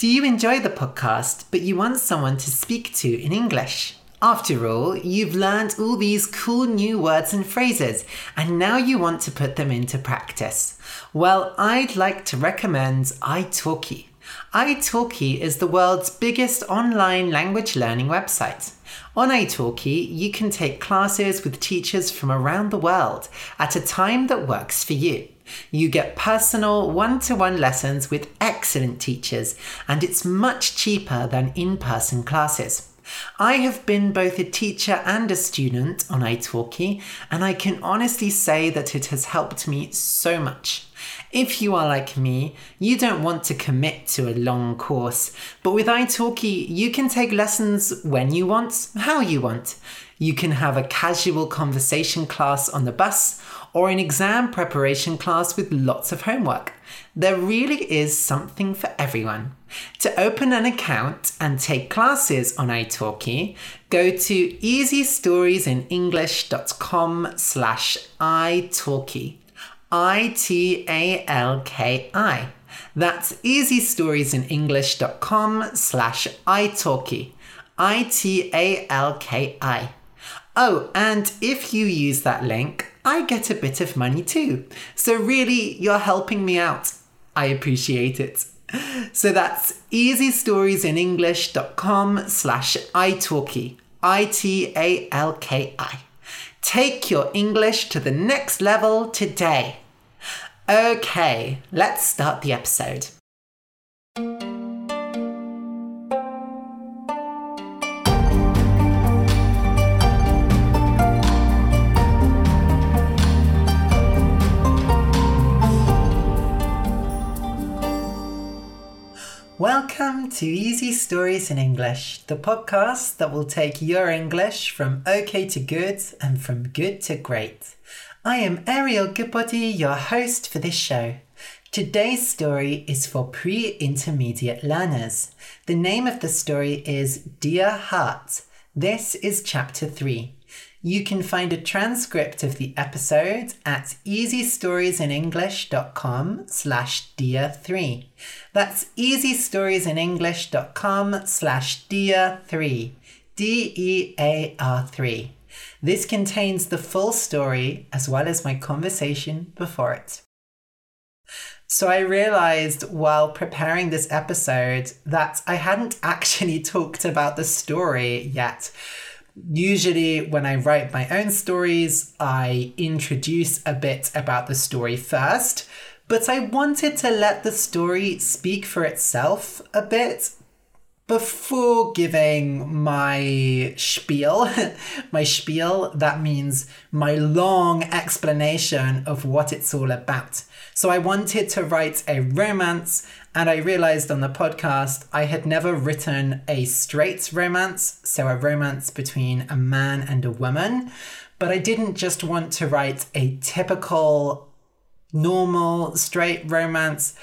Do you enjoy the podcast, but you want someone to speak to in English? After all, you've learned all these cool new words and phrases, and now you want to put them into practice. Well, I'd like to recommend italki. italki is the world's biggest online language learning website. On italki, you can take classes with teachers from around the world at a time that works for you. You get personal one to one lessons with excellent teachers, and it's much cheaper than in person classes. I have been both a teacher and a student on italki, and I can honestly say that it has helped me so much. If you are like me, you don't want to commit to a long course, but with italki, you can take lessons when you want, how you want. You can have a casual conversation class on the bus or an exam preparation class with lots of homework. There really is something for everyone. To open an account and take classes on italki, go to easystoriesinenglish.com slash italki. I-T-A-L-K-I. That's easystoriesinenglish.com slash italki. I-T-A-L-K-I. Oh, and if you use that link, I get a bit of money too. So really, you're helping me out. I appreciate it. So that's easystoriesinenglish.com slash italki. I-T-A-L-K-I. Take your English to the next level today. Okay, let's start the episode. Welcome to Easy Stories in English, the podcast that will take your English from okay to good and from good to great. I am Ariel Goodbody, your host for this show. Today's story is for pre intermediate learners. The name of the story is Dear Heart. This is chapter 3. You can find a transcript of the episode at easystoriesinenglish.com slash dear3. That's easystoriesinenglish.com slash dear3. D-E-A-R-3. This contains the full story as well as my conversation before it. So I realized while preparing this episode that I hadn't actually talked about the story yet. Usually, when I write my own stories, I introduce a bit about the story first, but I wanted to let the story speak for itself a bit before giving my spiel, my spiel, that means my long explanation of what it's all about. So I wanted to write a romance, and I realized on the podcast I had never written a straight romance, so a romance between a man and a woman. But I didn't just want to write a typical, normal, straight romance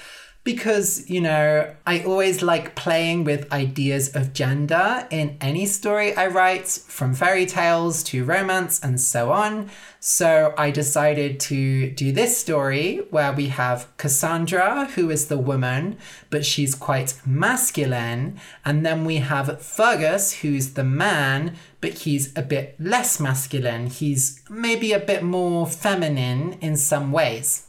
because, you know, I always like playing with ideas of gender in any story I write, from fairy tales to romance and so on. So I decided to do this story where we have Cassandra, who is the woman, but she's quite masculine. And then we have Fergus, who's the man, but he's a bit less masculine. He's maybe a bit more feminine in some ways.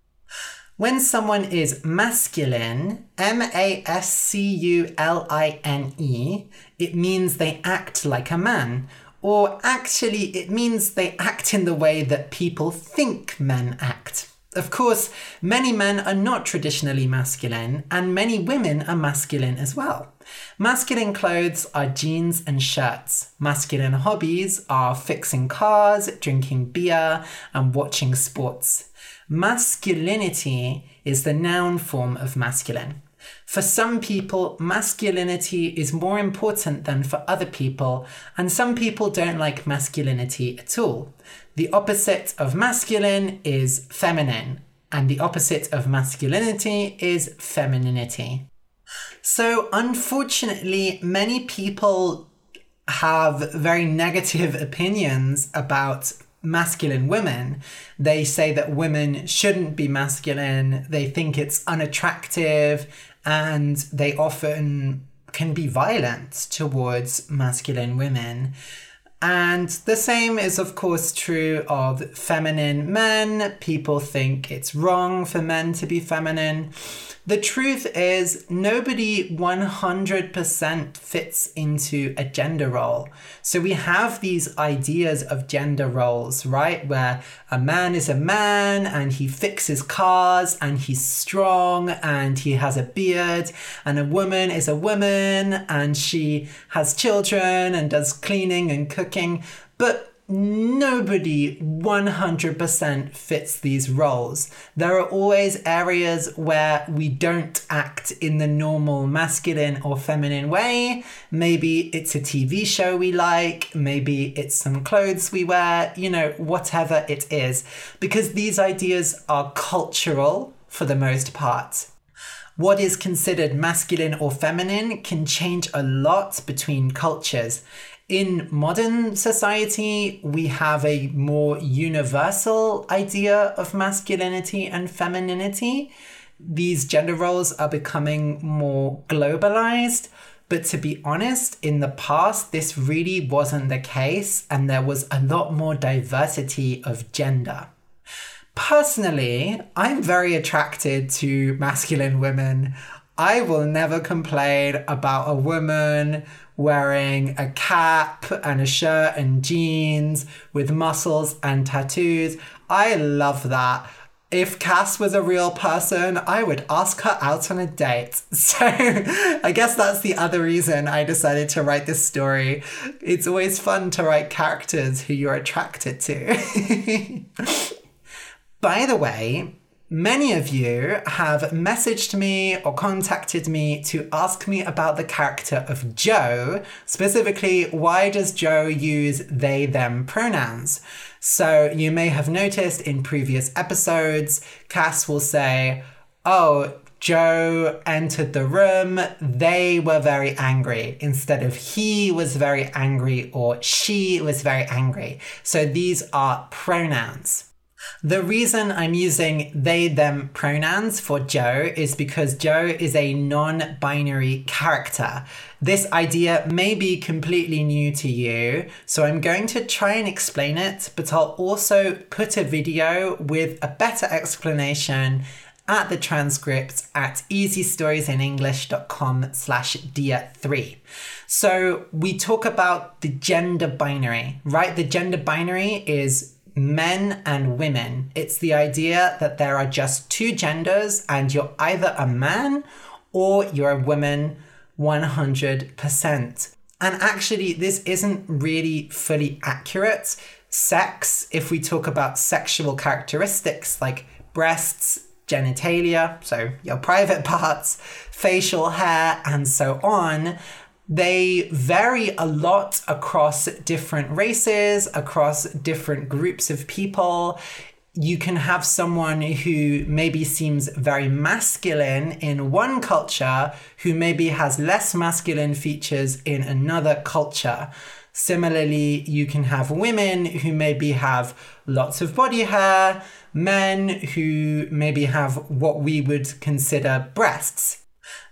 When someone is masculine, M A S C U L I N E, it means they act like a man. Or actually, it means they act in the way that people think men act. Of course, many men are not traditionally masculine, and many women are masculine as well. Masculine clothes are jeans and shirts. Masculine hobbies are fixing cars, drinking beer, and watching sports. Masculinity is the noun form of masculine. For some people, masculinity is more important than for other people, and some people don't like masculinity at all. The opposite of masculine is feminine, and the opposite of masculinity is femininity. So, unfortunately, many people have very negative opinions about masculine women, they say that women shouldn't be masculine. They think it's unattractive and they often can be violent towards masculine women. And the same is, of course, true of feminine men. People think it's wrong for men to be feminine. The truth is, nobody 100% fits into a gender role. So we have these ideas of gender roles, right? Where a man is a man and he fixes cars and he's strong and he has a beard, and a woman is a woman and she has children and does cleaning and cooking. But nobody 100% fits these roles. There are always areas where we don't act in the normal masculine or feminine way. Maybe it's a TV show we like, maybe it's some clothes we wear, you know, whatever it is. Because these ideas are cultural for the most part. What is considered masculine or feminine can change a lot between cultures in modern society, we have a more universal idea of masculinity and femininity. These gender roles are becoming more globalized. But to be honest, in the past, this really wasn't the case, and there was a lot more diversity of gender. Personally, I'm very attracted to masculine women. I will never complain about a woman wearing a cap and a shirt and jeans with muscles and tattoos. I love that. If Cass was a real person, I would ask her out on a date. So I guess that's the other reason I decided to write this story. It's always fun to write characters who you're attracted to. By the way, Many of you have messaged me or contacted me to ask me about the character of Joe. Specifically, why does Joe use they them pronouns? So, you may have noticed in previous episodes, Cass will say, Oh, Joe entered the room, they were very angry, instead of he was very angry or she was very angry. So, these are pronouns. The reason I'm using they them pronouns for Joe is because Joe is a non binary character. This idea may be completely new to you, so I'm going to try and explain it, but I'll also put a video with a better explanation at the transcript at easystoriesinenglish.com slash dear 3 so we talk about the gender binary right the gender binary is men and women. It's the idea that there are just two genders and you're either a man or you're a woman 100%. And actually, this isn't really fully accurate. Sex, if we talk about sexual characteristics like breasts, genitalia, so your private parts, facial hair, and so on, they vary a lot across different races, across different groups of people. You can have someone who maybe seems very masculine in one culture who maybe has less masculine features in another culture. Similarly, you can have women who maybe have lots of body hair, men who maybe have what we would consider breasts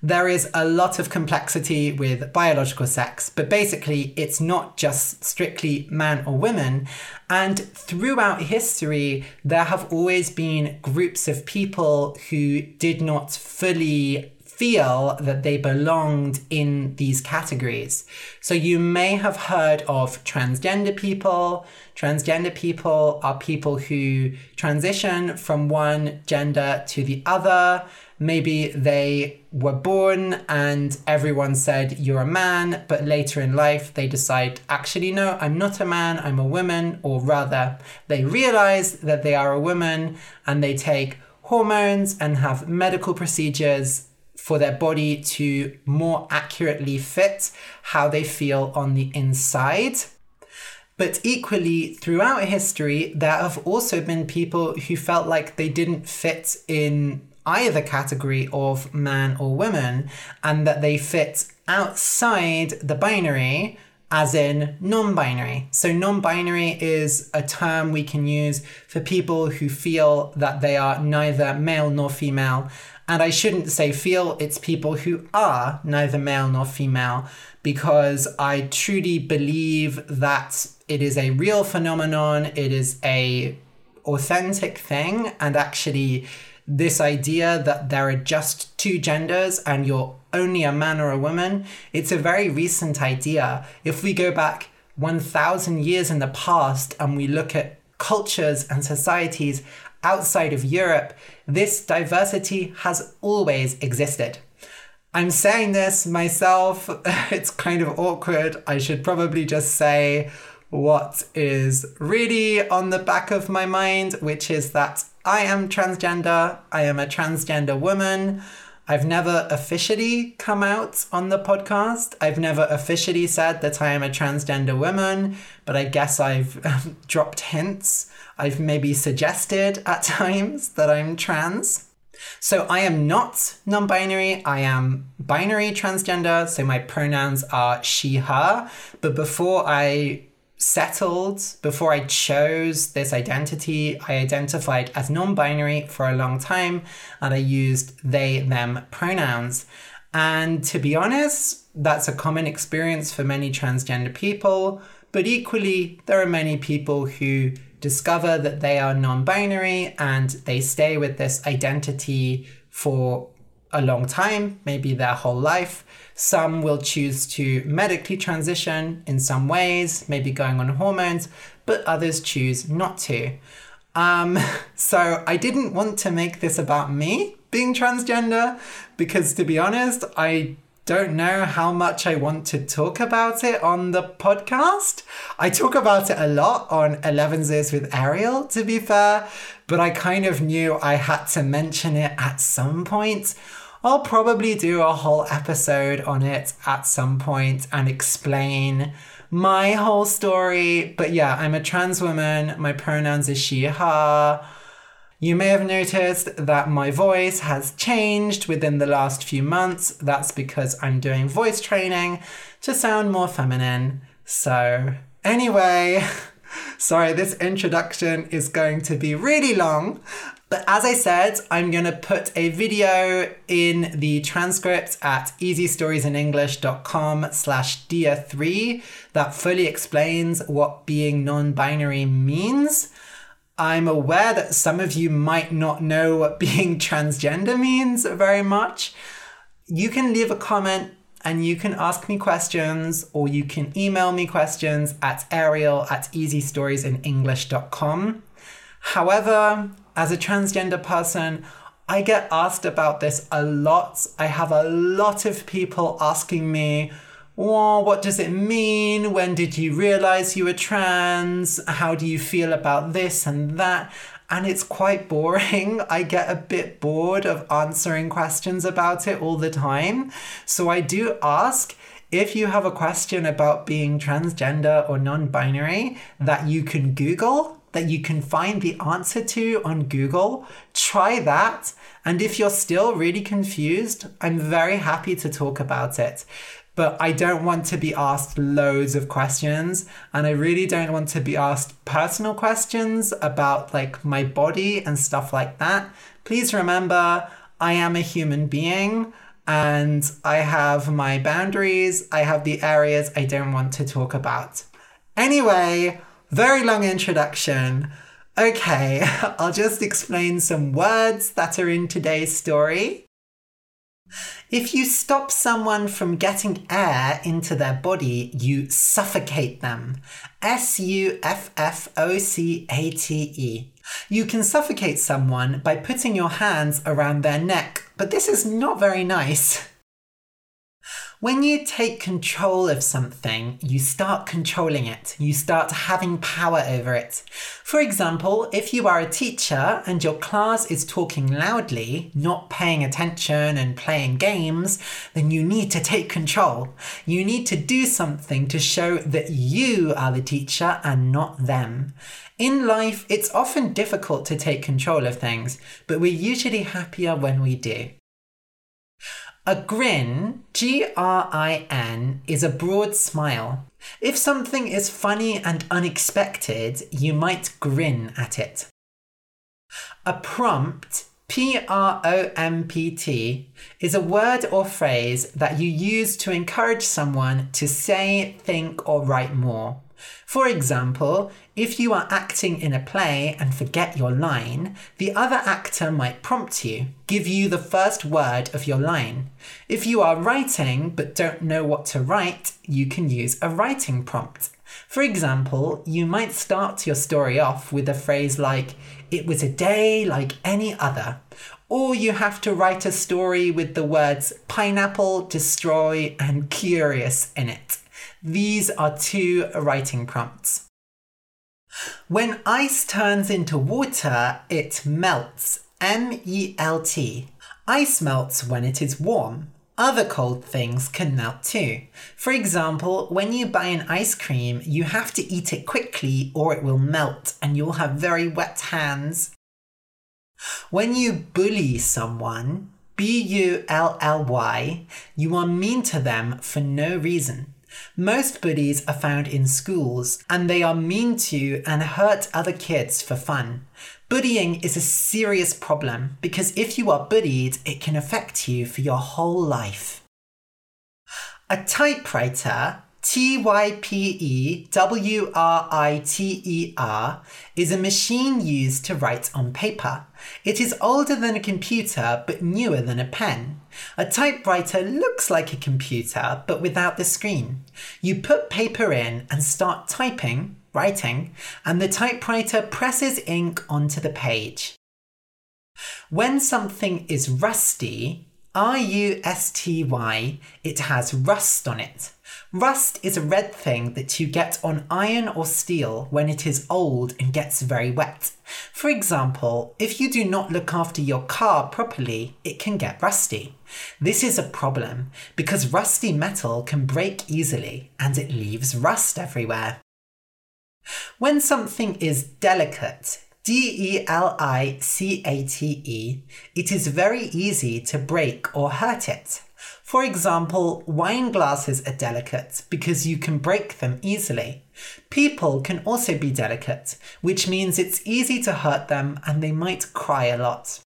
there is a lot of complexity with biological sex, but basically it's not just strictly man or woman. And throughout history, there have always been groups of people who did not fully feel that they belonged in these categories. So you may have heard of transgender people. Transgender people are people who transition from one gender to the other. Maybe they were born and everyone said, You're a man, but later in life they decide, Actually, no, I'm not a man, I'm a woman. Or rather, they realize that they are a woman and they take hormones and have medical procedures for their body to more accurately fit how they feel on the inside. But equally, throughout history, there have also been people who felt like they didn't fit in either category of man or woman and that they fit outside the binary as in non binary. So, non binary is a term we can use for people who feel that they are neither male nor female And I shouldn't say feel, it's people who are neither male nor female, because I truly believe that it is a real phenomenon, it is a authentic thing, and actually this idea that there are just two genders and you're only a man or a woman, it's a very recent idea. If we go back 1,000 years in the past and we look at cultures and societies outside of Europe, this diversity has always existed. I'm saying this myself, it's kind of awkward. I should probably just say what is really on the back of my mind, which is that I am transgender, I am a transgender woman. I've never officially come out on the podcast. I've never officially said that I am a transgender woman, but I guess I've um, dropped hints. I've maybe suggested at times that I'm trans. So I am not non binary, I am binary transgender. So my pronouns are she, her. But before I settled, before I chose this identity, I identified as non binary for a long time and I used they, them pronouns. And to be honest, that's a common experience for many transgender people. But equally, there are many people who discover that they are non binary and they stay with this identity for a long time, maybe their whole life. Some will choose to medically transition in some ways, maybe going on hormones, but others choose not to. Um, so I didn't want to make this about me being transgender because, to be honest, I don't know how much I want to talk about it on the podcast. I talk about it a lot on Elevenses with Ariel, to be fair, but I kind of knew I had to mention it at some point. I'll probably do a whole episode on it at some point and explain my whole story. But yeah, I'm a trans woman. My pronouns is she, her. You may have noticed that my voice has changed within the last few months. That's because I'm doing voice training to sound more feminine. So, anyway, sorry, this introduction is going to be really long, but as I said, I'm going to put a video in the transcript at easystoriesinenglish.com slash dear3 that fully explains what being non-binary means. I'm aware that some of you might not know what being transgender means very much. You can leave a comment and you can ask me questions or you can email me questions at ariel at easystoriesinenglish.com. However, as a transgender person, I get asked about this a lot. I have a lot of people asking me, what does it mean? When did you realize you were trans? How do you feel about this and that? And it's quite boring. I get a bit bored of answering questions about it all the time. So I do ask if you have a question about being transgender or non binary that you can Google that you can find the answer to on Google, try that. And if you're still really confused, I'm very happy to talk about it. But I don't want to be asked loads of questions. And I really don't want to be asked personal questions about like my body and stuff like that. Please remember, I am a human being and I have my boundaries. I have the areas I don't want to talk about. Anyway, very long introduction. Okay, I'll just explain some words that are in today's story. If you stop someone from getting air into their body, you suffocate them. S U F F O C A T E. You can suffocate someone by putting your hands around their neck, but this is not very nice. When you take control of something, you start controlling it. You start having power over it. For example, if you are a teacher and your class is talking loudly, not paying attention and playing games, then you need to take control. You need to do something to show that you are the teacher and not them. In life, it's often difficult to take control of things, but we're usually happier when we do. A grin, G R I N, is a broad smile. If something is funny and unexpected, you might grin at it. A prompt, P R O M P T is a word or phrase that you use to encourage someone to say, think, or write more. For example, if you are acting in a play and forget your line, the other actor might prompt you, give you the first word of your line. If you are writing but don't know what to write, you can use a writing prompt. For example, you might start your story off with a phrase like, It was a day like any other. Or you have to write a story with the words pineapple, destroy, and curious in it. These are two writing prompts. When ice turns into water, it melts. M E L T. Ice melts when it is warm. Other cold things can melt too. For example, when you buy an ice cream, you have to eat it quickly or it will melt and you'll have very wet hands. When you bully someone, B U L L Y, you are mean to them for no reason. Most bullies are found in schools and they are mean to and hurt other kids for fun. Bullying is a serious problem because if you are bullied, it can affect you for your whole life. A typewriter, T Y P E W R I T E R, is a machine used to write on paper. It is older than a computer but newer than a pen. A typewriter looks like a computer but without the screen. You put paper in and start typing, writing, and the typewriter presses ink onto the page. When something is rusty, R U S T Y, it has rust on it. Rust is a red thing that you get on iron or steel when it is old and gets very wet. For example, if you do not look after your car properly, it can get rusty. This is a problem because rusty metal can break easily and it leaves rust everywhere. When something is delicate, D E L I C A T E, it is very easy to break or hurt it. For example, wine glasses are delicate because you can break them easily. People can also be delicate, which means it's easy to hurt them and they might cry a lot.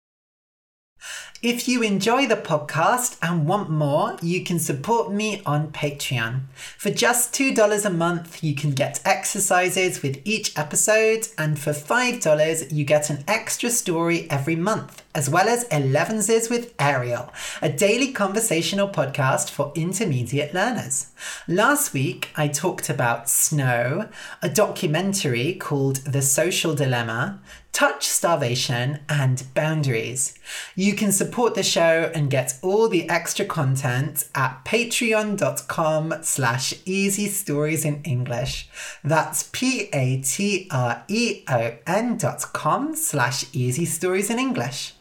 If you enjoy the podcast and want more, you can support me on Patreon. For just $2 a month, you can get exercises with each episode, and for $5, you get an extra story every month, as well as Elevenses with Ariel, a daily conversational podcast for intermediate learners. Last week, I talked about Snow, a documentary called The Social Dilemma, touch starvation, and boundaries. You can support the show and get all the extra content at patreon.com slash easy stories in English. That's P-A-T-R-E-O-N dot com slash easy stories in English.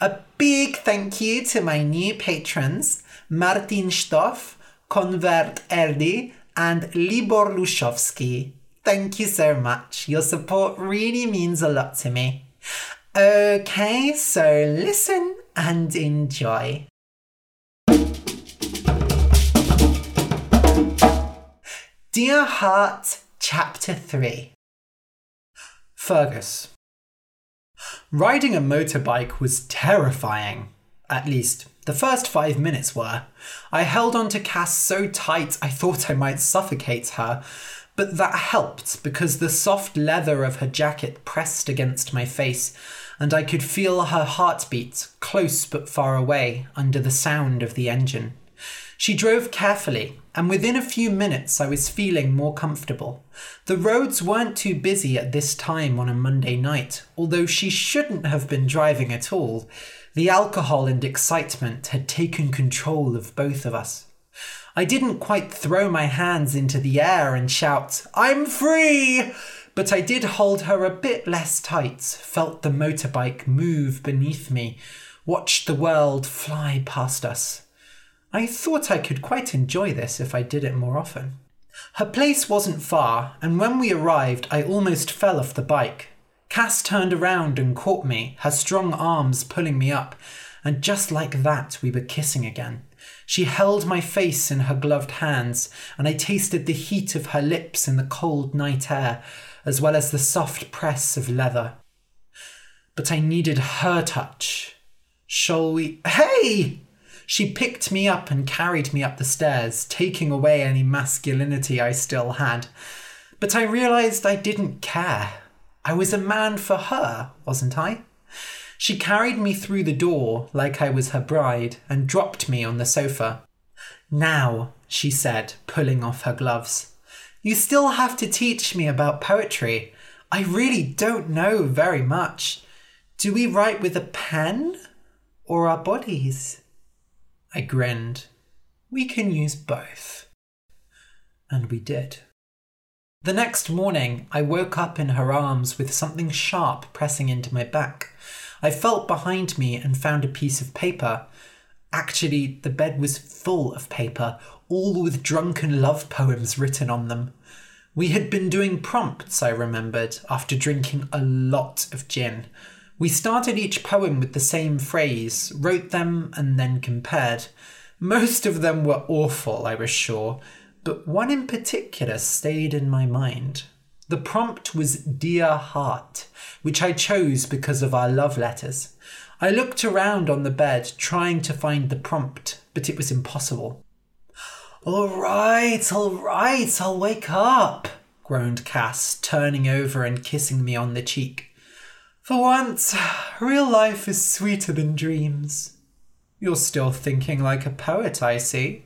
A big thank you to my new patrons, Martin Stoff, Convert Erdi, and Libor Lushowski. Thank you so much. Your support really means a lot to me. Okay, so listen and enjoy. Dear Heart, Chapter 3 Fergus. Riding a motorbike was terrifying. At least, the first five minutes were. I held on to Cass so tight I thought I might suffocate her, but that helped because the soft leather of her jacket pressed against my face, and I could feel her heartbeat, close but far away, under the sound of the engine. She drove carefully, and within a few minutes I was feeling more comfortable. The roads weren't too busy at this time on a Monday night, although she shouldn't have been driving at all. The alcohol and excitement had taken control of both of us. I didn't quite throw my hands into the air and shout, I'm free! But I did hold her a bit less tight, felt the motorbike move beneath me, watched the world fly past us. I thought I could quite enjoy this if I did it more often. Her place wasn't far, and when we arrived, I almost fell off the bike. Cass turned around and caught me, her strong arms pulling me up, and just like that, we were kissing again. She held my face in her gloved hands, and I tasted the heat of her lips in the cold night air, as well as the soft press of leather. But I needed her touch, Shall we? Hey! She picked me up and carried me up the stairs, taking away any masculinity I still had. But I realised I didn't care. I was a man for her, wasn't I? She carried me through the door like I was her bride and dropped me on the sofa. Now, she said, pulling off her gloves, you still have to teach me about poetry. I really don't know very much. Do we write with a pen or our bodies? I grinned. We can use both. And we did. The next morning, I woke up in her arms with something sharp pressing into my back. I felt behind me and found a piece of paper. Actually, the bed was full of paper, all with drunken love poems written on them. We had been doing prompts, I remembered, after drinking a lot of gin. We started each poem with the same phrase, wrote them, and then compared. Most of them were awful, I was sure, but one in particular stayed in my mind. The prompt was Dear Heart, which I chose because of our love letters. I looked around on the bed trying to find the prompt, but it was impossible. All right, all right, I'll wake up, groaned Cass, turning over and kissing me on the cheek. For once, real life is sweeter than dreams. You're still thinking like a poet, I see.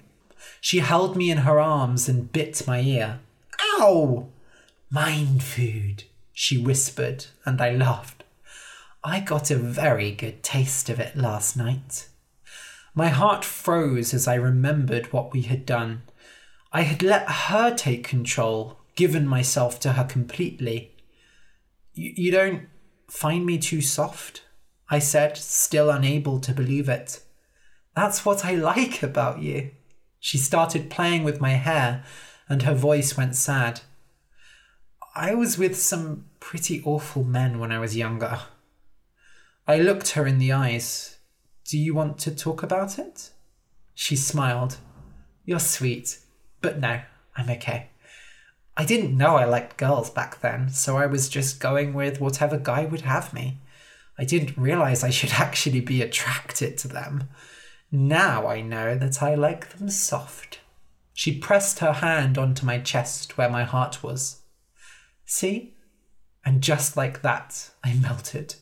She held me in her arms and bit my ear. Ow! Mind food, she whispered, and I laughed. I got a very good taste of it last night. My heart froze as I remembered what we had done. I had let her take control, given myself to her completely. You don't find me too soft? I said, still unable to believe it. That's what I like about you. She started playing with my hair, and her voice went sad. I was with some pretty awful men when I was younger. I looked her in the eyes. Do you want to talk about it? She smiled. You're sweet, but no, I'm okay. I didn't know I liked girls back then, so I was just going with whatever guy would have me. I didn't realize I should actually be attracted to them. Now I know that I like them soft. She pressed her hand onto my chest where my heart was. See? And just like that, I melted.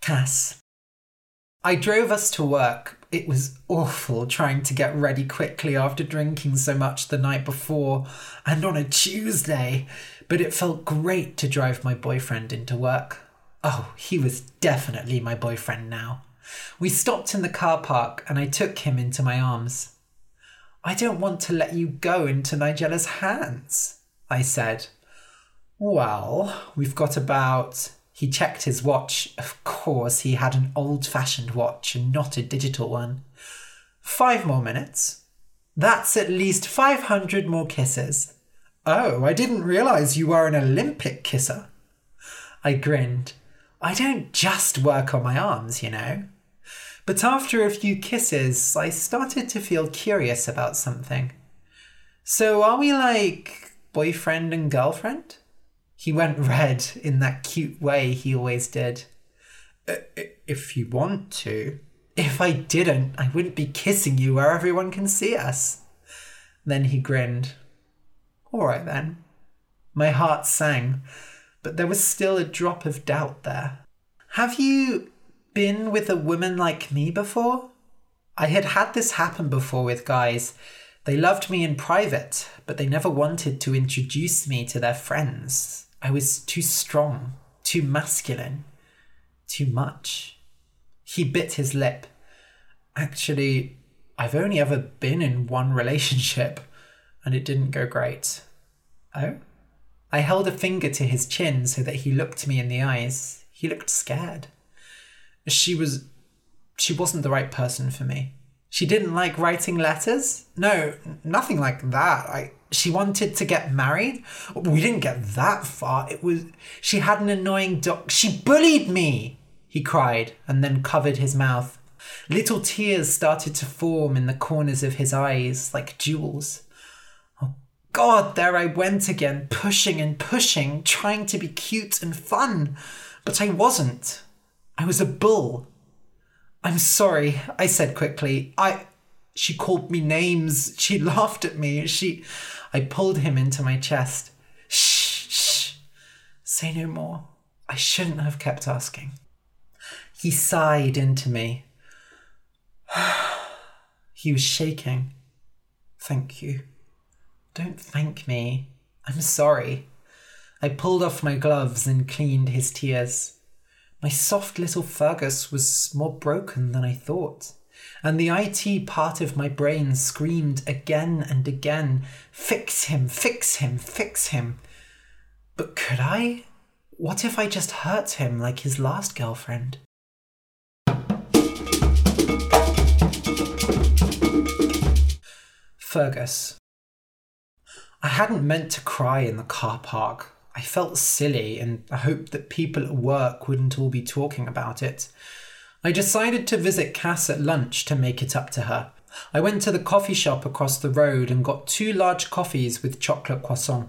Cass. I drove us to work. It was awful trying to get ready quickly after drinking so much the night before and on a Tuesday, but it felt great to drive my boyfriend into work. Oh, he was definitely my boyfriend now. We stopped in the car park and I took him into my arms. I don't want to let you go into Nigella's hands, I said. Well, we've got about. He checked his watch. Of course, he had an old fashioned watch and not a digital one. Five more minutes. That's at least 500 more kisses. Oh, I didn't realize you were an Olympic kisser. I grinned. I don't just work on my arms, you know. But after a few kisses, I started to feel curious about something. So are we like boyfriend and girlfriend? He went red in that cute way he always did. Uh, if you want to. If I didn't, I wouldn't be kissing you where everyone can see us. Then he grinned. All right then. My heart sang, but there was still a drop of doubt there. Have you been with a woman like me before? I had had this happen before with guys. They loved me in private, but they never wanted to introduce me to their friends. I was too strong, too masculine, too much. He bit his lip. Actually, I've only ever been in one relationship, and it didn't go great. Oh? I held a finger to his chin so that he looked me in the eyes. He looked scared she was she wasn't the right person for me. She didn't like writing letters. No, nothing like that. I she wanted to get married. We didn't get that far. It was she had an annoying dog. She bullied me. He cried and then covered his mouth. Little tears started to form in the corners of his eyes like jewels. Oh, God, there I went again, pushing and pushing, trying to be cute and fun. But I wasn't. I was a bull. I'm sorry, I said quickly. I. She called me names. She laughed at me. She. I pulled him into my chest. Shh, shh. Say no more. I shouldn't have kept asking. He sighed into me. he was shaking. Thank you. Don't thank me. I'm sorry. I pulled off my gloves and cleaned his tears. My soft little Fergus was more broken than I thought, and the IT part of my brain screamed again and again Fix him, fix him, fix him. But could I? What if I just hurt him like his last girlfriend? Fergus. I hadn't meant to cry in the car park. I felt silly and I hoped that people at work wouldn't all be talking about it. I decided to visit Cass at lunch to make it up to her. I went to the coffee shop across the road and got two large coffees with chocolate croissant.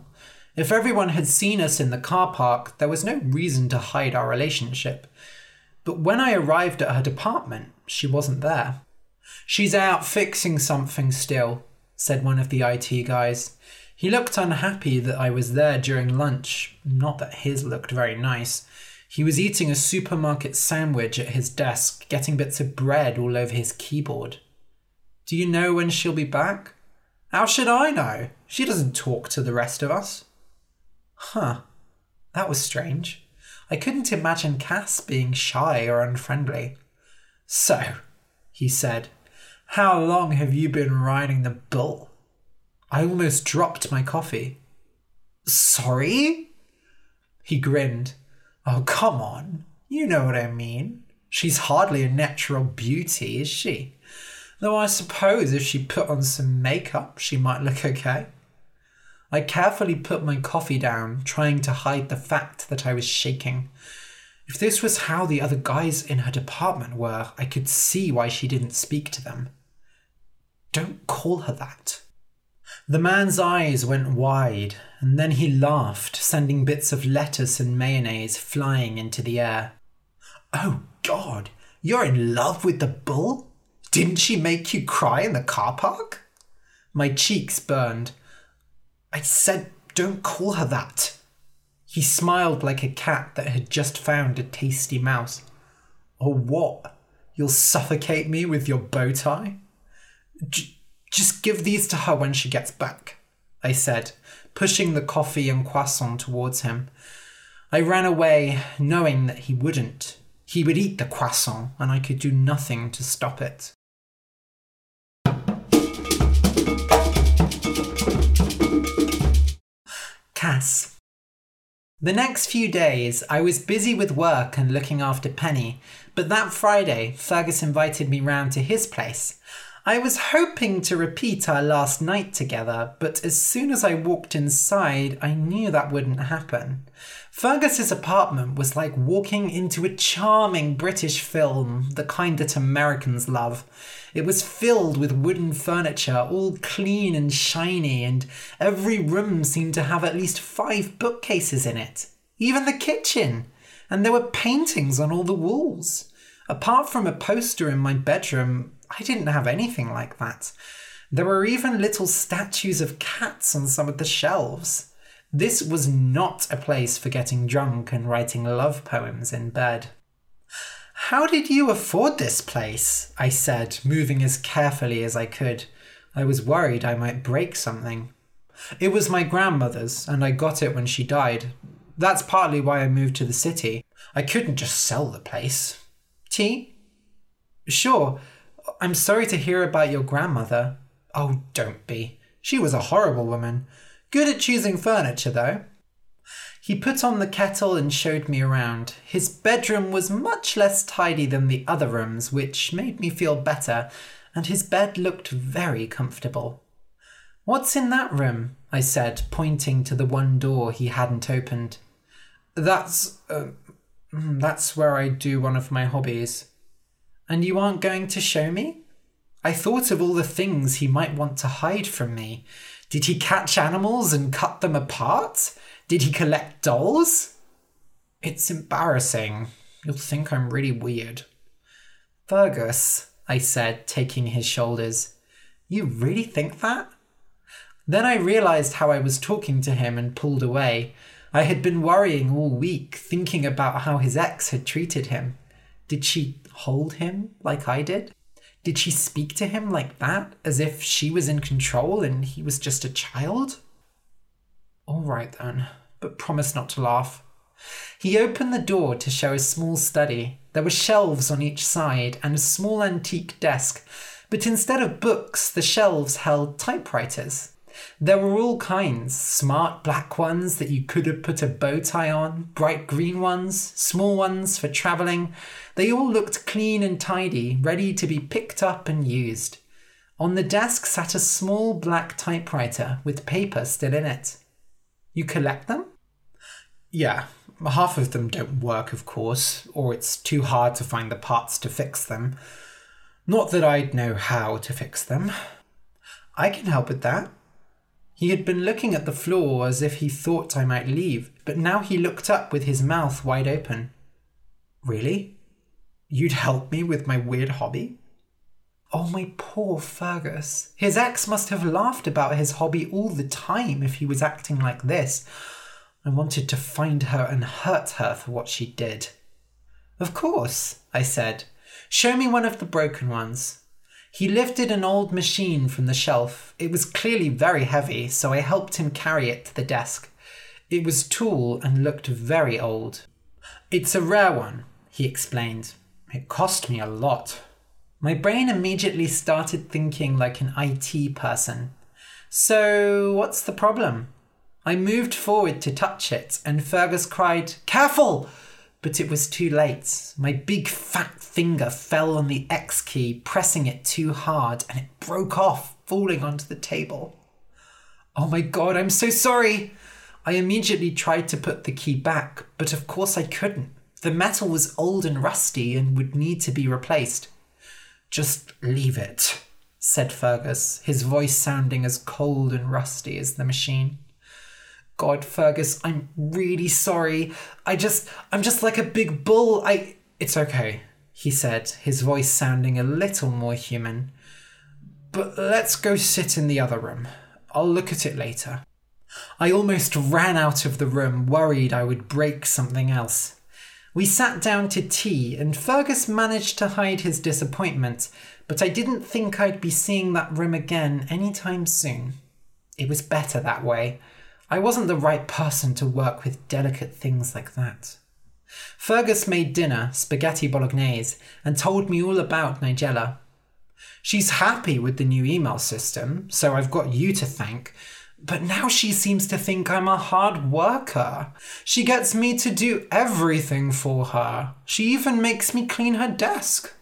If everyone had seen us in the car park, there was no reason to hide our relationship. But when I arrived at her department, she wasn't there. She's out fixing something still, said one of the IT guys. He looked unhappy that I was there during lunch, not that his looked very nice. He was eating a supermarket sandwich at his desk, getting bits of bread all over his keyboard. Do you know when she'll be back? How should I know? She doesn't talk to the rest of us. Huh, that was strange. I couldn't imagine Cass being shy or unfriendly. So, he said, how long have you been riding the bull? I almost dropped my coffee. Sorry? He grinned. Oh, come on. You know what I mean. She's hardly a natural beauty, is she? Though I suppose if she put on some makeup, she might look okay. I carefully put my coffee down, trying to hide the fact that I was shaking. If this was how the other guys in her department were, I could see why she didn't speak to them. Don't call her that. The man's eyes went wide, and then he laughed, sending bits of lettuce and mayonnaise flying into the air. Oh, God, you're in love with the bull? Didn't she make you cry in the car park? My cheeks burned. I said, don't call her that. He smiled like a cat that had just found a tasty mouse. Or what? You'll suffocate me with your bow tie? Just give these to her when she gets back, I said, pushing the coffee and croissant towards him. I ran away, knowing that he wouldn't. He would eat the croissant, and I could do nothing to stop it. Cass. The next few days, I was busy with work and looking after Penny, but that Friday, Fergus invited me round to his place. I was hoping to repeat our last night together, but as soon as I walked inside, I knew that wouldn't happen. Fergus's apartment was like walking into a charming British film, the kind that Americans love. It was filled with wooden furniture, all clean and shiny, and every room seemed to have at least five bookcases in it. Even the kitchen. And there were paintings on all the walls. Apart from a poster in my bedroom, I didn't have anything like that. There were even little statues of cats on some of the shelves. This was not a place for getting drunk and writing love poems in bed. How did you afford this place? I said, moving as carefully as I could. I was worried I might break something. It was my grandmother's, and I got it when she died. That's partly why I moved to the city. I couldn't just sell the place. Tea? Sure. I'm sorry to hear about your grandmother. Oh, don't be. She was a horrible woman. Good at choosing furniture, though. He put on the kettle and showed me around. His bedroom was much less tidy than the other rooms, which made me feel better, and his bed looked very comfortable. What's in that room? I said, pointing to the one door he hadn't opened. That's. Uh, that's where I do one of my hobbies. And you aren't going to show me? I thought of all the things he might want to hide from me. Did he catch animals and cut them apart? Did he collect dolls? It's embarrassing. You'll think I'm really weird. Fergus, I said, taking his shoulders. You really think that? Then I realized how I was talking to him and pulled away. I had been worrying all week, thinking about how his ex had treated him. Did she hold him like I did? Did she speak to him like that, as if she was in control and he was just a child? All right then, but promise not to laugh. He opened the door to show a small study. There were shelves on each side and a small antique desk, but instead of books, the shelves held typewriters. There were all kinds smart black ones that you could have put a bow tie on, bright green ones, small ones for travelling. They all looked clean and tidy, ready to be picked up and used. On the desk sat a small black typewriter with paper still in it. You collect them? Yeah, half of them don't work, of course, or it's too hard to find the parts to fix them. Not that I'd know how to fix them. I can help with that. He had been looking at the floor as if he thought I might leave, but now he looked up with his mouth wide open. Really? You'd help me with my weird hobby? Oh, my poor Fergus. His ex must have laughed about his hobby all the time if he was acting like this. I wanted to find her and hurt her for what she did. Of course, I said. Show me one of the broken ones. He lifted an old machine from the shelf. It was clearly very heavy, so I helped him carry it to the desk. It was tall and looked very old. It's a rare one, he explained. It cost me a lot. My brain immediately started thinking like an IT person. So, what's the problem? I moved forward to touch it, and Fergus cried, Careful! But it was too late. My big fat finger fell on the X key, pressing it too hard, and it broke off, falling onto the table. Oh my god, I'm so sorry! I immediately tried to put the key back, but of course I couldn't. The metal was old and rusty and would need to be replaced. Just leave it, said Fergus, his voice sounding as cold and rusty as the machine. God, Fergus, I'm really sorry. I just, I'm just like a big bull. I. It's okay, he said, his voice sounding a little more human. But let's go sit in the other room. I'll look at it later. I almost ran out of the room, worried I would break something else. We sat down to tea, and Fergus managed to hide his disappointment, but I didn't think I'd be seeing that room again any time soon. It was better that way. I wasn't the right person to work with delicate things like that. Fergus made dinner, spaghetti bolognese, and told me all about Nigella. She's happy with the new email system, so I've got you to thank, but now she seems to think I'm a hard worker. She gets me to do everything for her. She even makes me clean her desk.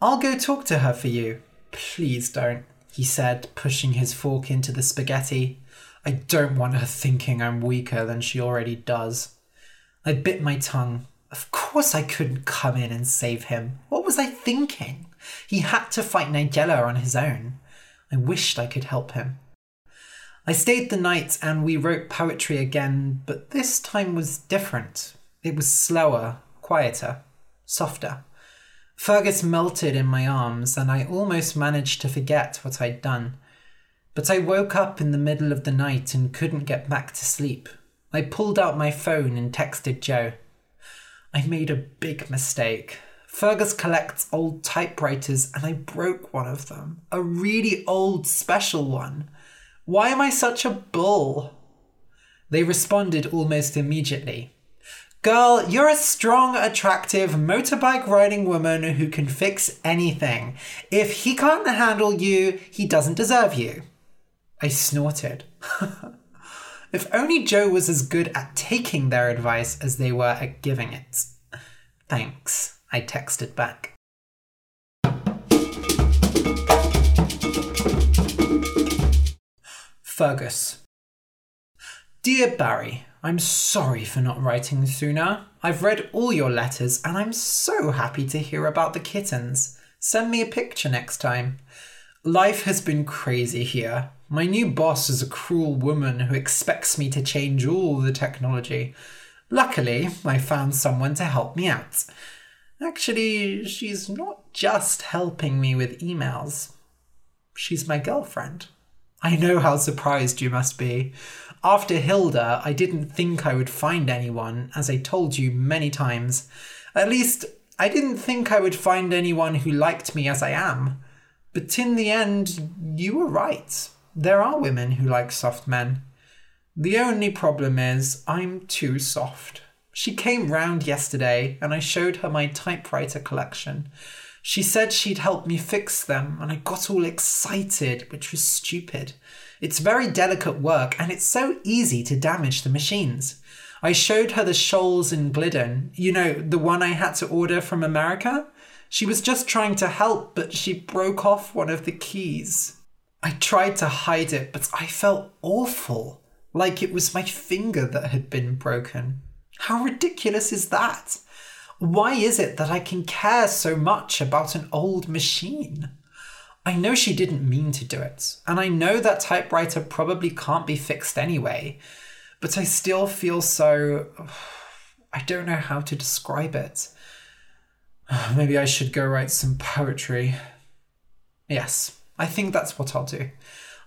I'll go talk to her for you. Please don't, he said, pushing his fork into the spaghetti. I don't want her thinking I'm weaker than she already does. I bit my tongue. Of course I couldn't come in and save him. What was I thinking? He had to fight Nigella on his own. I wished I could help him. I stayed the night and we wrote poetry again, but this time was different. It was slower, quieter, softer. Fergus melted in my arms, and I almost managed to forget what I'd done. But I woke up in the middle of the night and couldn't get back to sleep. I pulled out my phone and texted Joe. I made a big mistake. Fergus collects old typewriters and I broke one of them. A really old special one. Why am I such a bull? They responded almost immediately. Girl, you're a strong, attractive, motorbike riding woman who can fix anything. If he can't handle you, he doesn't deserve you. I snorted. if only Joe was as good at taking their advice as they were at giving it. Thanks, I texted back. Fergus. Dear Barry, I'm sorry for not writing sooner. I've read all your letters and I'm so happy to hear about the kittens. Send me a picture next time. Life has been crazy here. My new boss is a cruel woman who expects me to change all the technology. Luckily, I found someone to help me out. Actually, she's not just helping me with emails, she's my girlfriend. I know how surprised you must be. After Hilda, I didn't think I would find anyone, as I told you many times. At least, I didn't think I would find anyone who liked me as I am. But in the end, you were right. There are women who like soft men. The only problem is, I'm too soft. She came round yesterday and I showed her my typewriter collection. She said she'd help me fix them, and I got all excited, which was stupid. It's very delicate work, and it's so easy to damage the machines. I showed her the Sholes and Glidden, you know, the one I had to order from America. She was just trying to help, but she broke off one of the keys. I tried to hide it, but I felt awful, like it was my finger that had been broken. How ridiculous is that? Why is it that I can care so much about an old machine? I know she didn't mean to do it, and I know that typewriter probably can't be fixed anyway, but I still feel so. I don't know how to describe it. Maybe I should go write some poetry. Yes, I think that's what I'll do.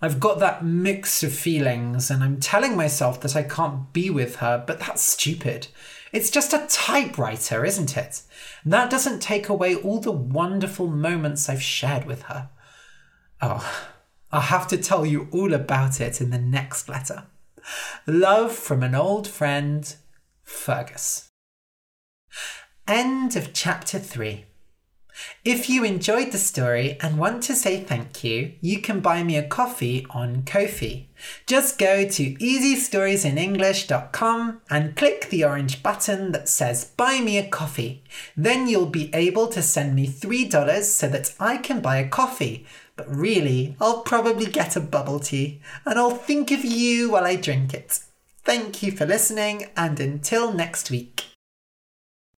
I've got that mix of feelings, and I'm telling myself that I can't be with her, but that's stupid. It's just a typewriter, isn't it? that doesn't take away all the wonderful moments I've shared with her. Oh, I'll have to tell you all about it in the next letter. Love from an old friend, Fergus. End of chapter 3. If you enjoyed the story and want to say thank you, you can buy me a coffee on Ko-fi. Just go to easystoriesinenglish.com and click the orange button that says Buy Me a Coffee. Then you'll be able to send me $3 so that I can buy a coffee. But really, I'll probably get a bubble tea and I'll think of you while I drink it. Thank you for listening and until next week.